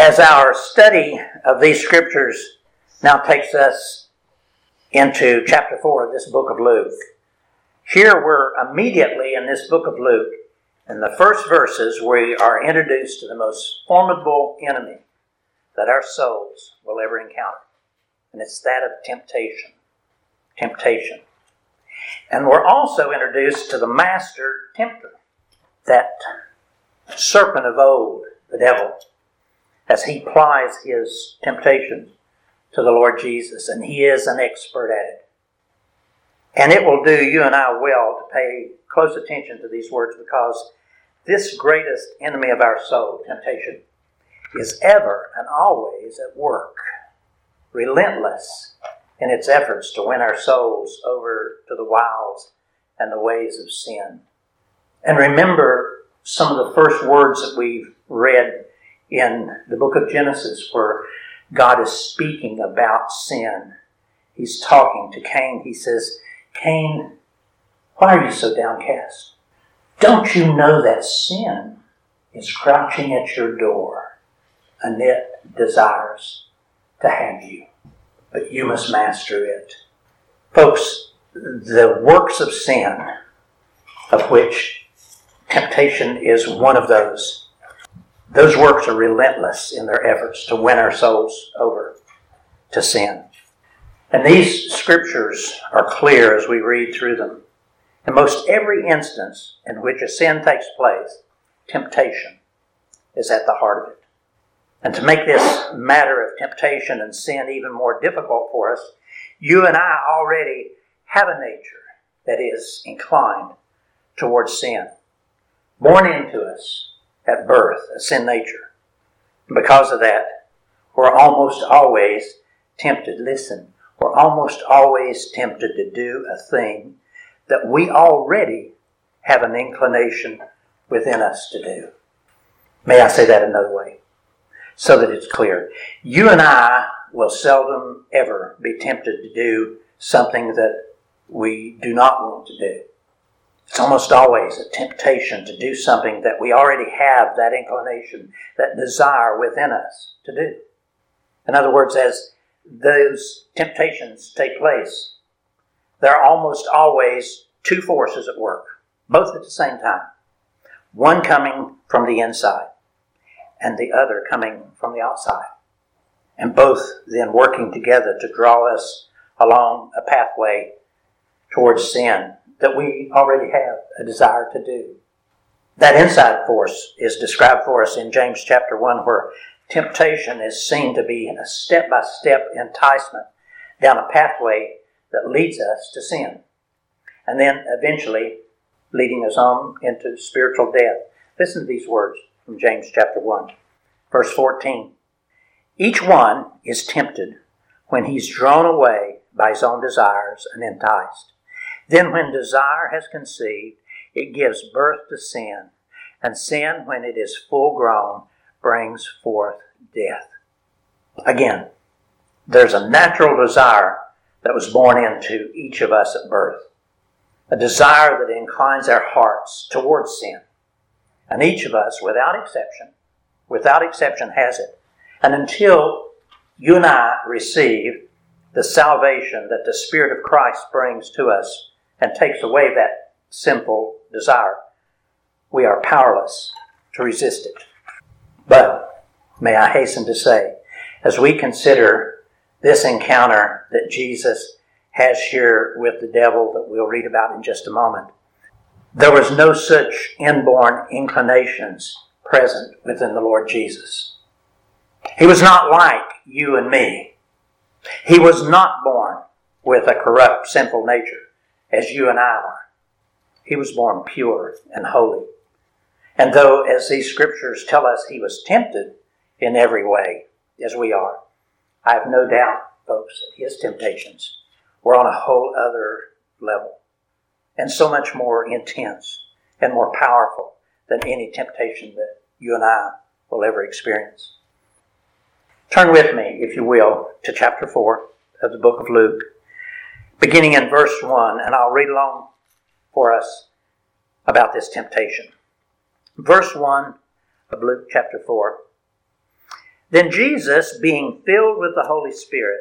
As our study of these scriptures now takes us into chapter 4 of this book of Luke, here we're immediately in this book of Luke, in the first verses, we are introduced to the most formidable enemy that our souls will ever encounter, and it's that of temptation. Temptation. And we're also introduced to the master tempter, that serpent of old, the devil, as he plies his temptations to the Lord Jesus, and he is an expert at it. And it will do you and I well to pay close attention to these words because this greatest enemy of our soul, temptation, is ever and always at work, relentless in its efforts to win our souls over to the wiles and the ways of sin. And remember some of the first words that we've read in the book of Genesis where God is speaking about sin. He's talking to Cain. He says, Cain, why are you so downcast? Don't you know that sin is crouching at your door and it desires to have you? But you must master it. Folks, the works of sin, of which temptation is one of those, those works are relentless in their efforts to win our souls over to sin. And these scriptures are clear as we read through them. In most every instance in which a sin takes place, temptation is at the heart of it. And to make this matter of temptation and sin even more difficult for us, you and I already have a nature that is inclined towards sin, born into us at birth, a sin nature. Because of that, we're almost always tempted. Listen, we're almost always tempted to do a thing that we already have an inclination within us to do. May I say that another way so that it's clear? You and I will seldom ever be tempted to do something that we do not want to do. It's almost always a temptation to do something that we already have that inclination, that desire within us to do. In other words, as those temptations take place, there are almost always two forces at work, both at the same time. One coming from the inside, and the other coming from the outside. And both then working together to draw us along a pathway towards sin that we already have a desire to do. That inside force is described for us in James chapter 1, where temptation is seen to be a step by step enticement down a pathway that leads us to sin, and then eventually leading us on into spiritual death. Listen to these words from James chapter 1, verse 14. Each one is tempted when he's drawn away by his own desires and enticed. Then, when desire has conceived, it gives birth to sin, and sin, when it is full grown, brings forth death. Again, there's a natural desire that was born into each of us at birth, a desire that inclines our hearts towards sin. And each of us, without exception, without exception, has it. And until you and I receive the salvation that the Spirit of Christ brings to us and takes away that sinful desire, we are powerless to resist it. But, may I hasten to say, as we consider this encounter that Jesus has here with the devil that we'll read about in just a moment, there was no such inborn inclinations present within the Lord Jesus. He was not like you and me. He was not born with a corrupt, sinful nature as you and I are. He was born pure and holy. And though, as these scriptures tell us, he was tempted in every way, as we are, I have no doubt, folks, that his temptations were on a whole other level and so much more intense and more powerful than any temptation that you and I will ever experience. Turn with me, if you will, to chapter 4 of the book of Luke beginning in verse 1, and I'll read along for us about this temptation. Verse 1 of Luke chapter 4. Then Jesus, being filled with the Holy Spirit,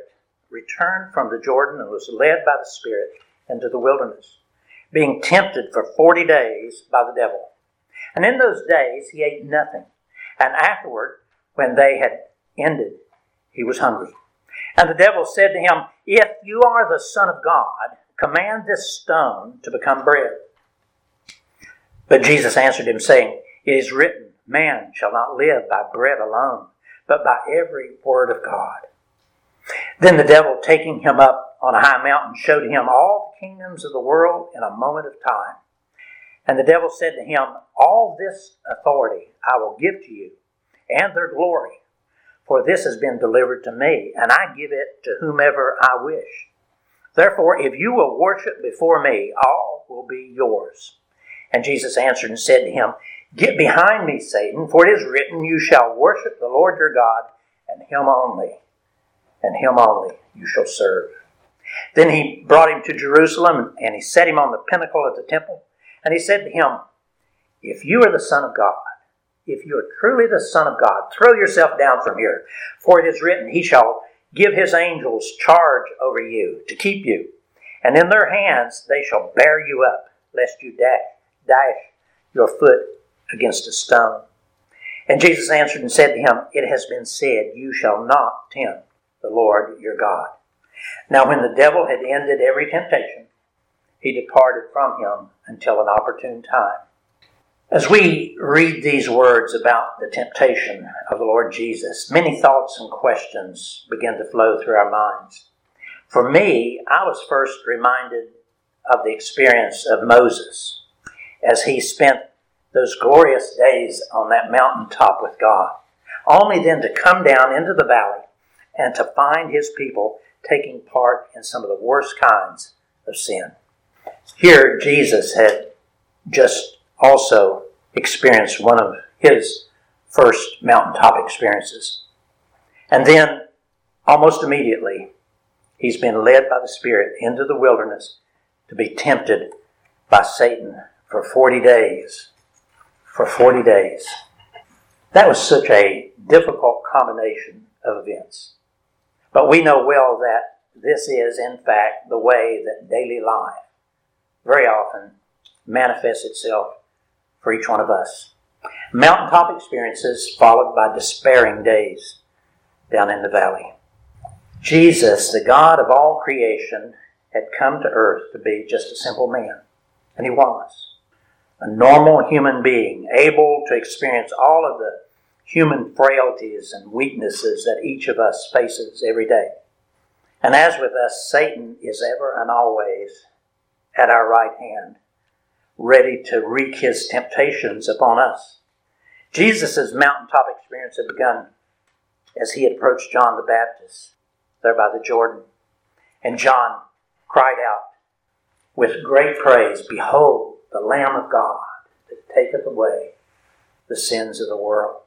returned from the Jordan and was led by the Spirit into the wilderness, being tempted for forty days by the devil. And in those days he ate nothing. And afterward, when they had ended, he was hungry. And the devil said to him, If you are the Son of God, command this stone to become bread. But Jesus answered him, saying, It is written, Man shall not live by bread alone, but by every word of God. Then the devil, taking him up on a high mountain, showed him all the kingdoms of the world in a moment of time. And the devil said to him, All this authority I will give to you, and their glory, for this has been delivered to me, and I give it to whomever I wish. Therefore, if you will worship before me, all will be yours. And Jesus answered and said to him, Get behind me, Satan, for it is written, You shall worship the Lord your God, and him only, and him only you shall serve. Then he brought him to Jerusalem, and he set him on the pinnacle of the temple, and he said to him, If you are the Son of God, if you are truly the Son of God, throw yourself down from here, for it is written, He shall give his angels charge over you to keep you, and in their hands they shall bear you up, lest you dash, dash your foot against a stone. And Jesus answered and said to him, It has been said, You shall not tempt the Lord your God. Now, when the devil had ended every temptation, he departed from him until an opportune time. As we read these words about the temptation of the Lord Jesus, many thoughts and questions begin to flow through our minds. For me, I was first reminded of the experience of Moses as he spent those glorious days on that mountaintop with God, only then to come down into the valley and to find his people taking part in some of the worst kinds of sin. Here, Jesus had just also experienced one of his first mountaintop experiences. And then, almost immediately, he's been led by the Spirit into the wilderness to be tempted by Satan for 40 days for 40 days. That was such a difficult combination of events. But we know well that this is, in fact, the way that daily life very often manifests itself for each one of us. Mountaintop experiences followed by despairing days down in the valley. Jesus, the God of all creation, had come to earth to be just a simple man, and he was a normal human being, able to experience all of the human frailties and weaknesses that each of us faces every day. And as with us, Satan is ever and always at our right hand, ready to wreak his temptations upon us. Jesus' mountaintop experience had begun as he approached John the Baptist there by the Jordan. And John cried out with great praise, Behold, the Lamb of God that taketh away the sins of the world.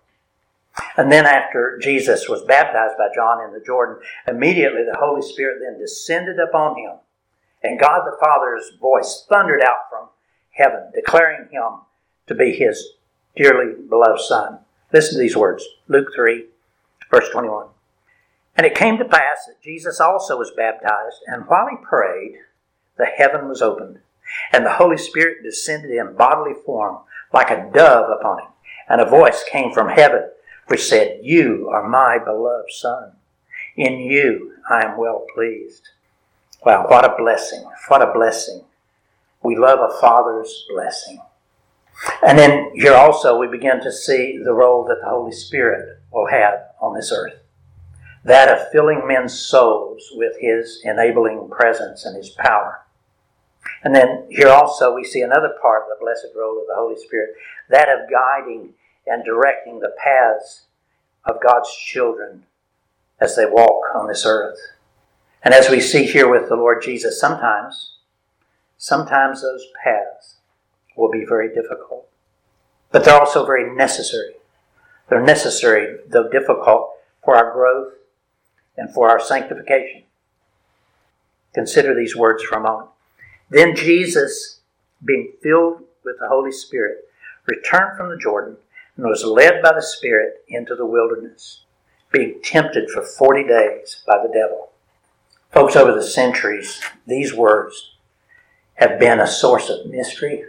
And then, after Jesus was baptized by John in the Jordan, immediately the Holy Spirit then descended upon him, and God the Father's voice thundered out from heaven, declaring him to be his dearly beloved Son. Listen to these words Luke 3, verse 21. And it came to pass that Jesus also was baptized, and while he prayed, the heaven was opened and the Holy Spirit descended in bodily form like a dove upon him. And a voice came from heaven which said, You are my beloved Son. In you I am well pleased. Wow, what a blessing. What a blessing. We love a Father's blessing. And then here also we begin to see the role that the Holy Spirit will have on this earth. That of filling men's souls with His enabling presence and His power. And then here also we see another part of the blessed role of the Holy Spirit, that of guiding and directing the paths of God's children as they walk on this earth. And as we see here with the Lord Jesus, sometimes, sometimes those paths will be very difficult. But they're also very necessary. They're necessary, though difficult, for our growth and for our sanctification. Consider these words for a moment. Then Jesus, being filled with the Holy Spirit, returned from the Jordan and was led by the Spirit into the wilderness, being tempted for 40 days by the devil. Folks, over the centuries, these words have been a source of mystery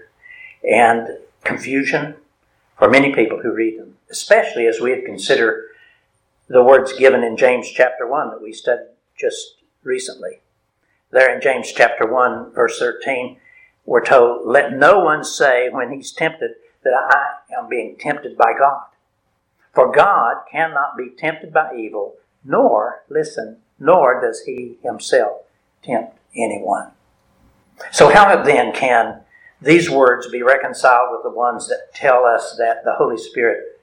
and confusion for many people who read them, especially as we consider the words given in James chapter 1 that we studied just recently. There in James chapter 1, verse 13, we're told, Let no one say when he's tempted that I am being tempted by God. For God cannot be tempted by evil, nor, listen, nor does he himself tempt anyone. So, how then can these words be reconciled with the ones that tell us that the Holy Spirit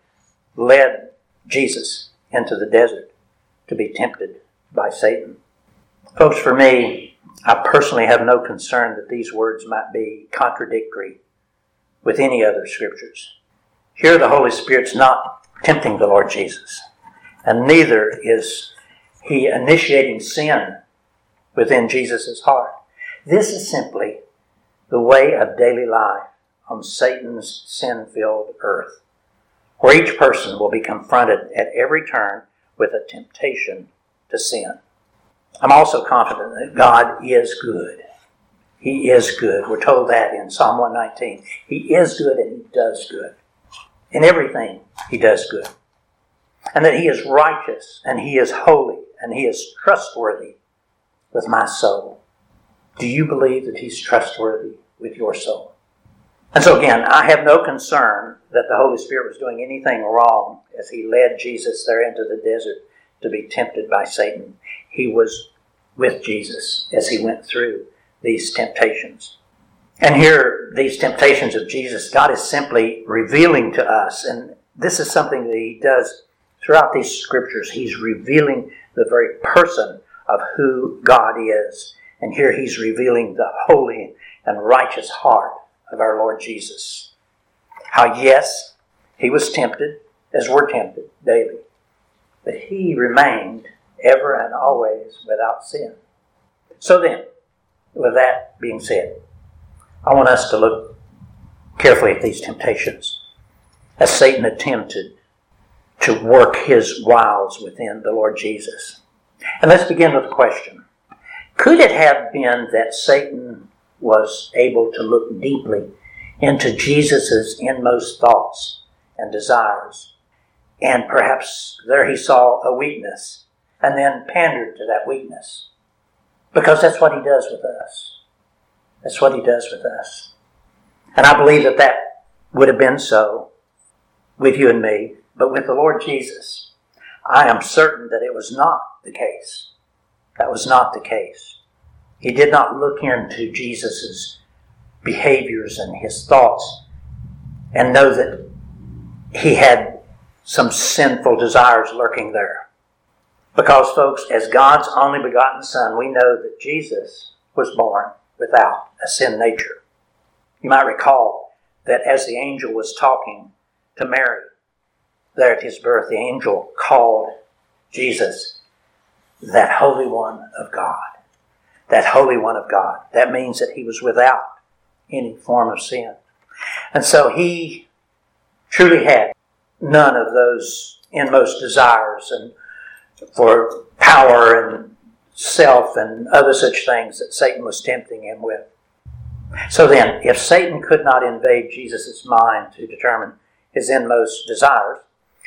led Jesus into the desert to be tempted by Satan? Folks, for me, I personally have no concern that these words might be contradictory with any other scriptures. Here, the Holy Spirit's not tempting the Lord Jesus, and neither is he initiating sin within Jesus' heart. This is simply the way of daily life on Satan's sin filled earth, where each person will be confronted at every turn with a temptation to sin. I'm also confident that God is good. He is good. We're told that in Psalm 119. He is good and He does good. In everything, He does good. And that He is righteous and He is holy and He is trustworthy with my soul. Do you believe that He's trustworthy with your soul? And so, again, I have no concern that the Holy Spirit was doing anything wrong as He led Jesus there into the desert to be tempted by Satan. He was with Jesus as He went through these temptations. And here, these temptations of Jesus, God is simply revealing to us, and this is something that He does throughout these scriptures. He's revealing the very person of who God is. And here He's revealing the holy and righteous heart of our Lord Jesus. How, yes, He was tempted, as we're tempted daily, but He remained ever and always without sin. So then, with that being said, I want us to look carefully at these temptations as Satan attempted to work his wiles within the Lord Jesus. And let's begin with a question. Could it have been that Satan was able to look deeply into Jesus' inmost thoughts and desires? And perhaps there he saw a weakness and then pandered to that weakness. Because that's what he does with us. That's what he does with us. And I believe that that would have been so with you and me, but with the Lord Jesus, I am certain that it was not the case. That was not the case. He did not look into Jesus' behaviors and his thoughts and know that he had some sinful desires lurking there. Because, folks, as God's only begotten Son, we know that Jesus was born without a sin nature. You might recall that as the angel was talking to Mary there at his birth, the angel called Jesus that Holy One of God. That Holy One of God. That means that he was without any form of sin. And so he truly had none of those inmost desires and for power and self and other such things that Satan was tempting him with. So then, if Satan could not invade Jesus' mind to determine his inmost desires,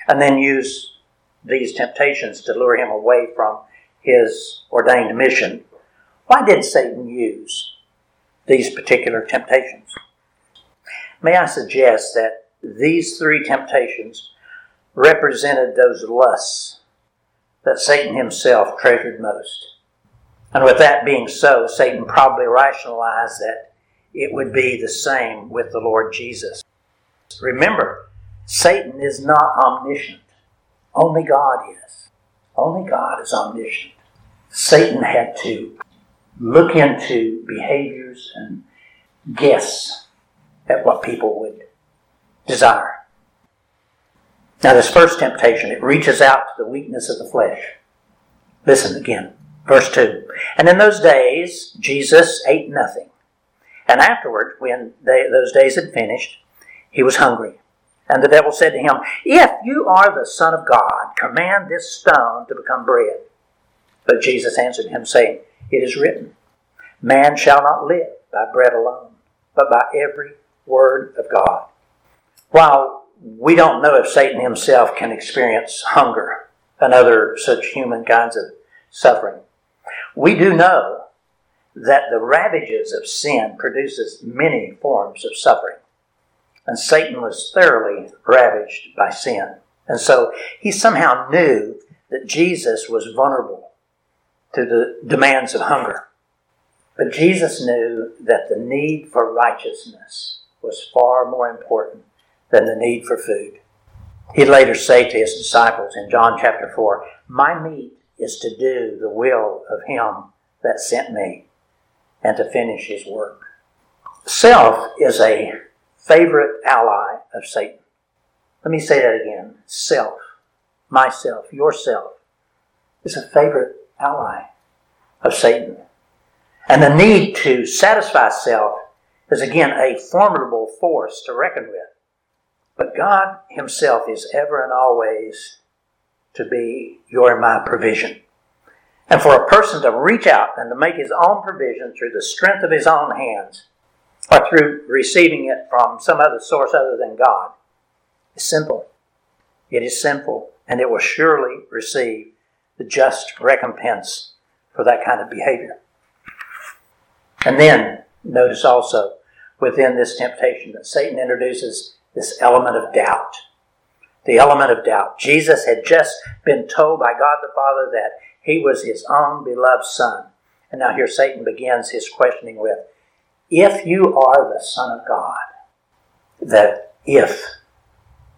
and then use these temptations to lure him away from his ordained mission, why did Satan use these particular temptations? May I suggest that these three temptations represented those lusts that Satan himself treasured most. And with that being so, Satan probably rationalized that it would be the same with the Lord Jesus. Remember, Satan is not omniscient. Only God is. Only God is omniscient. Satan had to look into behaviors and guess at what people would desire. Now, this first temptation, it reaches out to the weakness of the flesh. Listen again, verse 2. And in those days, Jesus ate nothing. And afterward, when they, those days had finished, he was hungry. And the devil said to him, If you are the Son of God, command this stone to become bread. But Jesus answered him, saying, It is written, Man shall not live by bread alone, but by every word of God. While we don't know if Satan himself can experience hunger and other such human kinds of suffering, we do know that the ravages of sin produces many forms of suffering. And Satan was thoroughly ravaged by sin. And so he somehow knew that Jesus was vulnerable to the demands of hunger. But Jesus knew that the need for righteousness was far more important than the need for food. He'd later say to his disciples in John chapter 4, My meat is to do the will of him that sent me and to finish his work. Self is a favorite ally of Satan. Let me say that again. Self, myself, yourself, is a favorite ally of Satan. And the need to satisfy self is again a formidable force to reckon with. But God Himself is ever and always to be your and my provision. And for a person to reach out and to make his own provision through the strength of his own hands, or through receiving it from some other source other than God, is simple. It is simple, and it will surely receive the just recompense for that kind of behavior. And then, notice also within this temptation that Satan introduces this element of doubt. The element of doubt. Jesus had just been told by God the Father that he was his own beloved Son. And now here Satan begins his questioning with If you are the Son of God, that if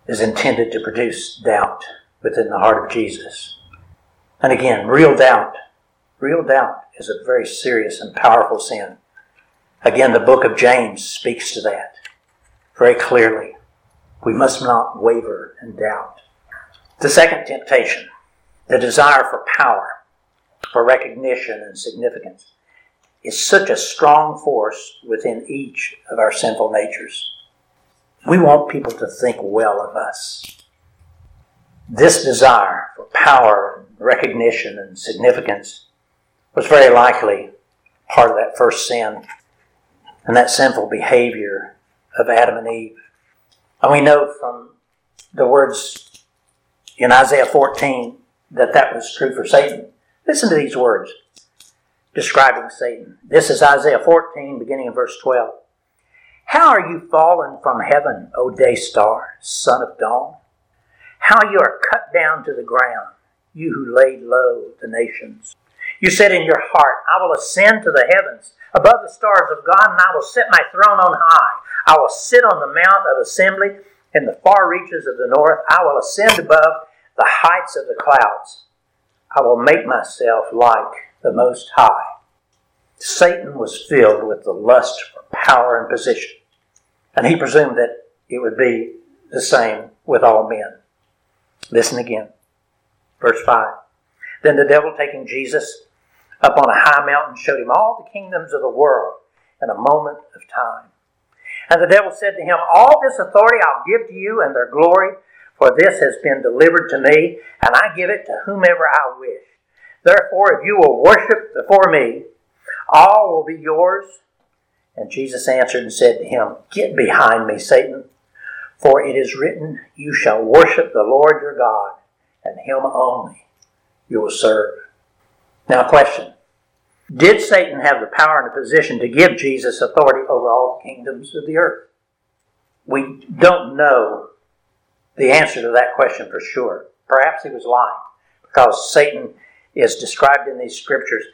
is intended to produce doubt within the heart of Jesus. And again, real doubt. Real doubt is a very serious and powerful sin. Again, the book of James speaks to that very clearly. We must not waver and doubt. The second temptation, the desire for power for recognition and significance is such a strong force within each of our sinful natures. We want people to think well of us. This desire for power, recognition, and significance was very likely part of that first sin and that sinful behavior of Adam and Eve. And we know from the words in Isaiah 14 that that was true for Satan. Listen to these words describing Satan. This is Isaiah 14, beginning in verse 12. How are you fallen from heaven, O day star, son of dawn? How you are cut down to the ground, you who laid low the nations. You said in your heart, I will ascend to the heavens, above the stars of God, and I will set my throne on high. I will sit on the mount of assembly in the far reaches of the north. I will ascend above the heights of the clouds. I will make myself like the Most High. Satan was filled with the lust for power and position, and he presumed that it would be the same with all men. Listen again. Verse 5. Then the devil, taking Jesus up on a high mountain, showed him all the kingdoms of the world in a moment of time. And the devil said to him, All this authority I'll give to you and their glory, for this has been delivered to me, and I give it to whomever I wish. Therefore, if you will worship before me, all will be yours. And Jesus answered and said to him, Get behind me, Satan, for it is written, You shall worship the Lord your God, and him only you will serve. Now, question Did Satan have the power and the position to give Jesus authority over all the kingdoms of the earth? We don't know the answer to that question for sure. Perhaps he was lying because Satan is described in these scriptures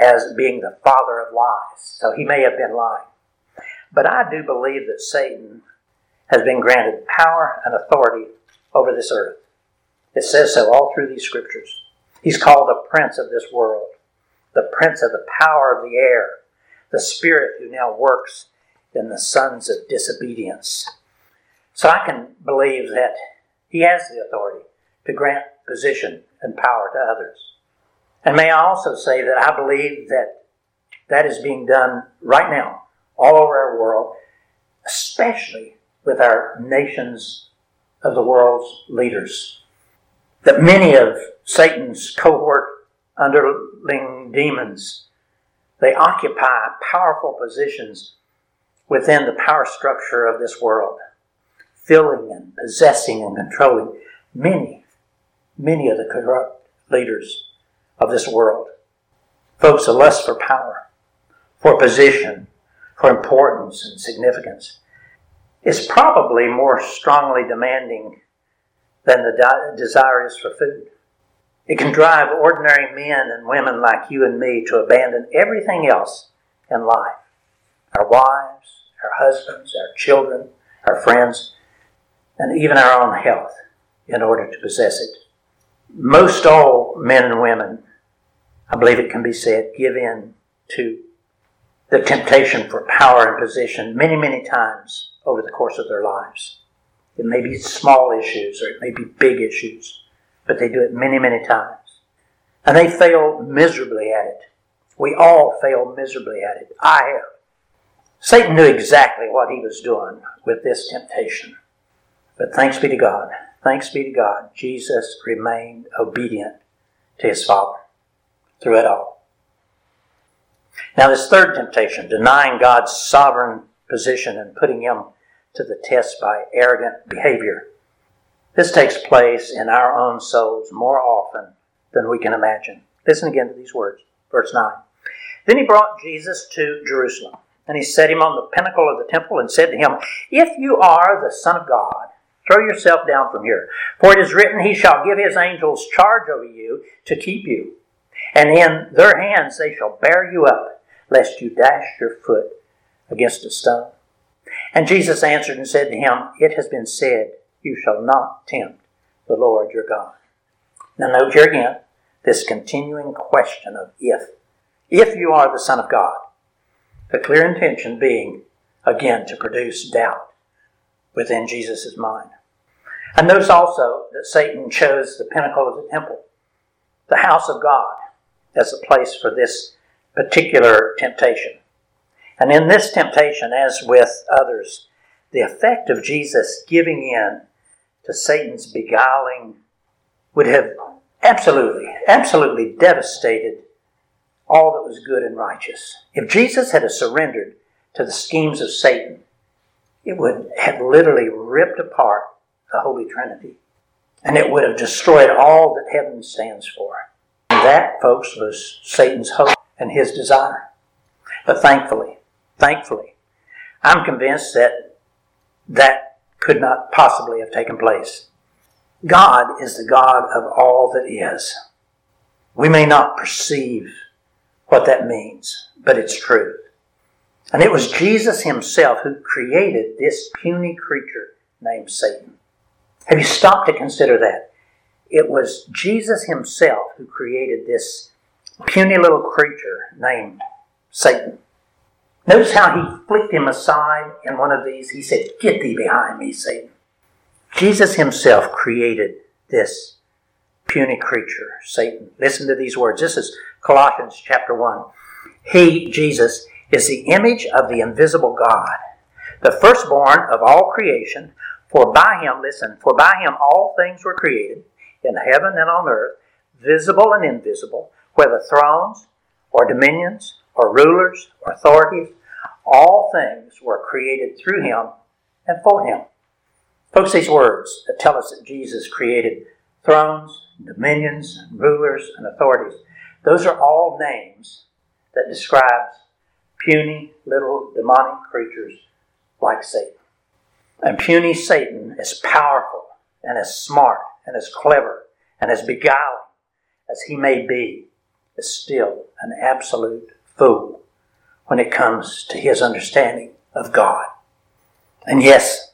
as being the father of lies. So he may have been lying. But I do believe that Satan has been granted power and authority over this earth. It says so all through these scriptures. He's called the prince of this world, the prince of the power of the air, the spirit who now works in the sons of disobedience. So I can believe that he has the authority to grant position and power to others. And may I also say that I believe that that is being done right now, all over our world, especially with our nation's of the world's leaders. That many of Satan's cohort underling demons, they occupy powerful positions within the power structure of this world, filling and possessing and controlling many, many of the corrupt leaders of this world. Folks, a lust for power, for position, for importance and significance is probably more strongly demanding than the di- desire is for food. It can drive ordinary men and women like you and me to abandon everything else in life our wives, our husbands, our children, our friends, and even our own health in order to possess it. Most all men and women, I believe it can be said, give in to the temptation for power and position many, many times over the course of their lives. It may be small issues or it may be big issues, but they do it many, many times. And they fail miserably at it. We all fail miserably at it. I have. Satan knew exactly what he was doing with this temptation. But thanks be to God. Thanks be to God. Jesus remained obedient to his Father through it all. Now, this third temptation, denying God's sovereign position and putting him to the test by arrogant behavior, this takes place in our own souls more often than we can imagine. Listen again to these words. Verse 9. Then he brought Jesus to Jerusalem, and he set him on the pinnacle of the temple and said to him, If you are the Son of God, throw yourself down from here. For it is written, He shall give His angels charge over you to keep you, and in their hands they shall bear you up, lest you dash your foot against a stone. And Jesus answered and said to him, It has been said, You shall not tempt the Lord your God. Now, note here again this continuing question of if. If you are the Son of God. The clear intention being, again, to produce doubt within Jesus' mind. And notice also that Satan chose the pinnacle of the temple, the house of God, as a place for this particular temptation. And in this temptation, as with others, the effect of Jesus giving in to Satan's beguiling would have absolutely, absolutely devastated all that was good and righteous. If Jesus had surrendered to the schemes of Satan, it would have literally ripped apart the Holy Trinity. And it would have destroyed all that heaven stands for. That, folks, was Satan's hope and his desire. But thankfully, thankfully, I'm convinced that that could not possibly have taken place. God is the God of all that is. We may not perceive what that means, but it's true. And it was Jesus himself who created this puny creature named Satan. Have you stopped to consider that? It was Jesus himself who created this puny little creature named Satan. Notice how he flicked him aside in one of these. He said, Get thee behind me, Satan. Jesus himself created this puny creature, Satan. Listen to these words. This is Colossians chapter 1. He, Jesus, is the image of the invisible God, the firstborn of all creation. For by him, listen, for by him all things were created, in heaven and on earth, visible and invisible, whether thrones or dominions or rulers or authorities, all things were created through him and for him. Folks, these words that tell us that Jesus created thrones, dominions, rulers, and authorities, those are all names that describes puny little demonic creatures like Satan. And puny Satan, is powerful and as smart and as clever and as beguiling as he may be, is still an absolute fool when it comes to his understanding of God. And yes,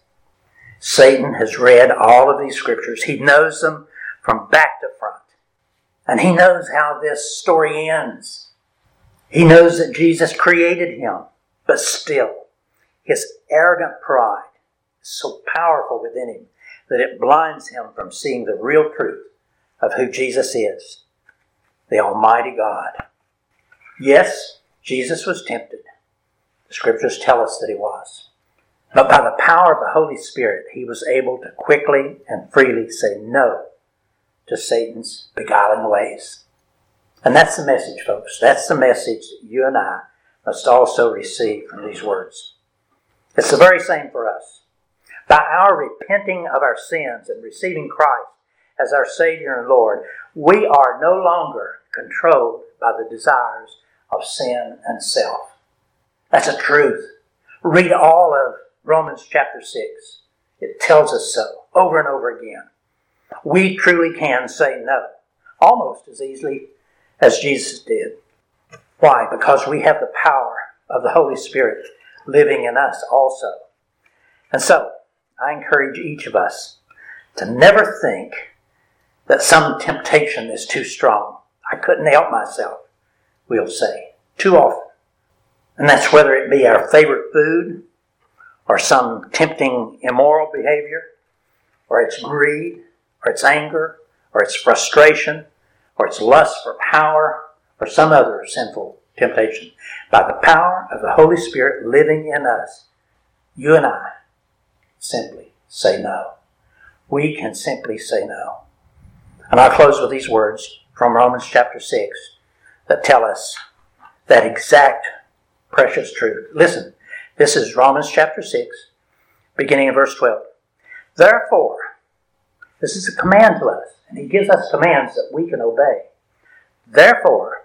Satan has read all of these scriptures. He knows them from back to front. And he knows how this story ends. He knows that Jesus created him, but still, his arrogant pride is so powerful within him that it blinds him from seeing the real truth of who Jesus is the Almighty God. Yes, Jesus was tempted. The scriptures tell us that he was. But by the power of the Holy Spirit, he was able to quickly and freely say no to Satan's beguiling ways. And that's the message, folks. That's the message that you and I must also receive from these words. It's the very same for us. By our repenting of our sins and receiving Christ as our Savior and Lord, we are no longer controlled by the desires of sin and self. That's a truth. Read all of Romans chapter 6. It tells us so over and over again. We truly can say no, almost as easily as Jesus did. Why? Because we have the power of the Holy Spirit living in us also. And so, I encourage each of us to never think that some temptation is too strong. I couldn't help myself, we'll say, too often. And that's whether it be our favorite food, or some tempting immoral behavior, or it's greed, or it's anger, or it's frustration, or it's lust for power, or some other sinful temptation. By the power of the Holy Spirit living in us, you and I simply say no. We can simply say no. And I'll close with these words from Romans chapter 6 that tell us that exact precious truth. Listen, this is Romans chapter 6, beginning in verse 12. Therefore, this is a command to us, and he gives us commands that we can obey. Therefore,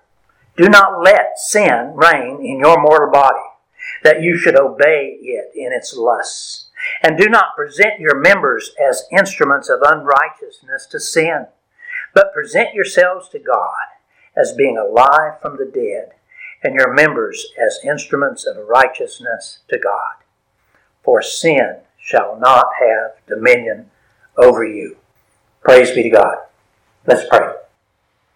do not let sin reign in your mortal body, that you should obey it in its lusts. And do not present your members as instruments of unrighteousness to sin, but present yourselves to God as being alive from the dead, and your members as instruments of righteousness to God. For sin shall not have dominion over you. Praise be to God. Let's pray.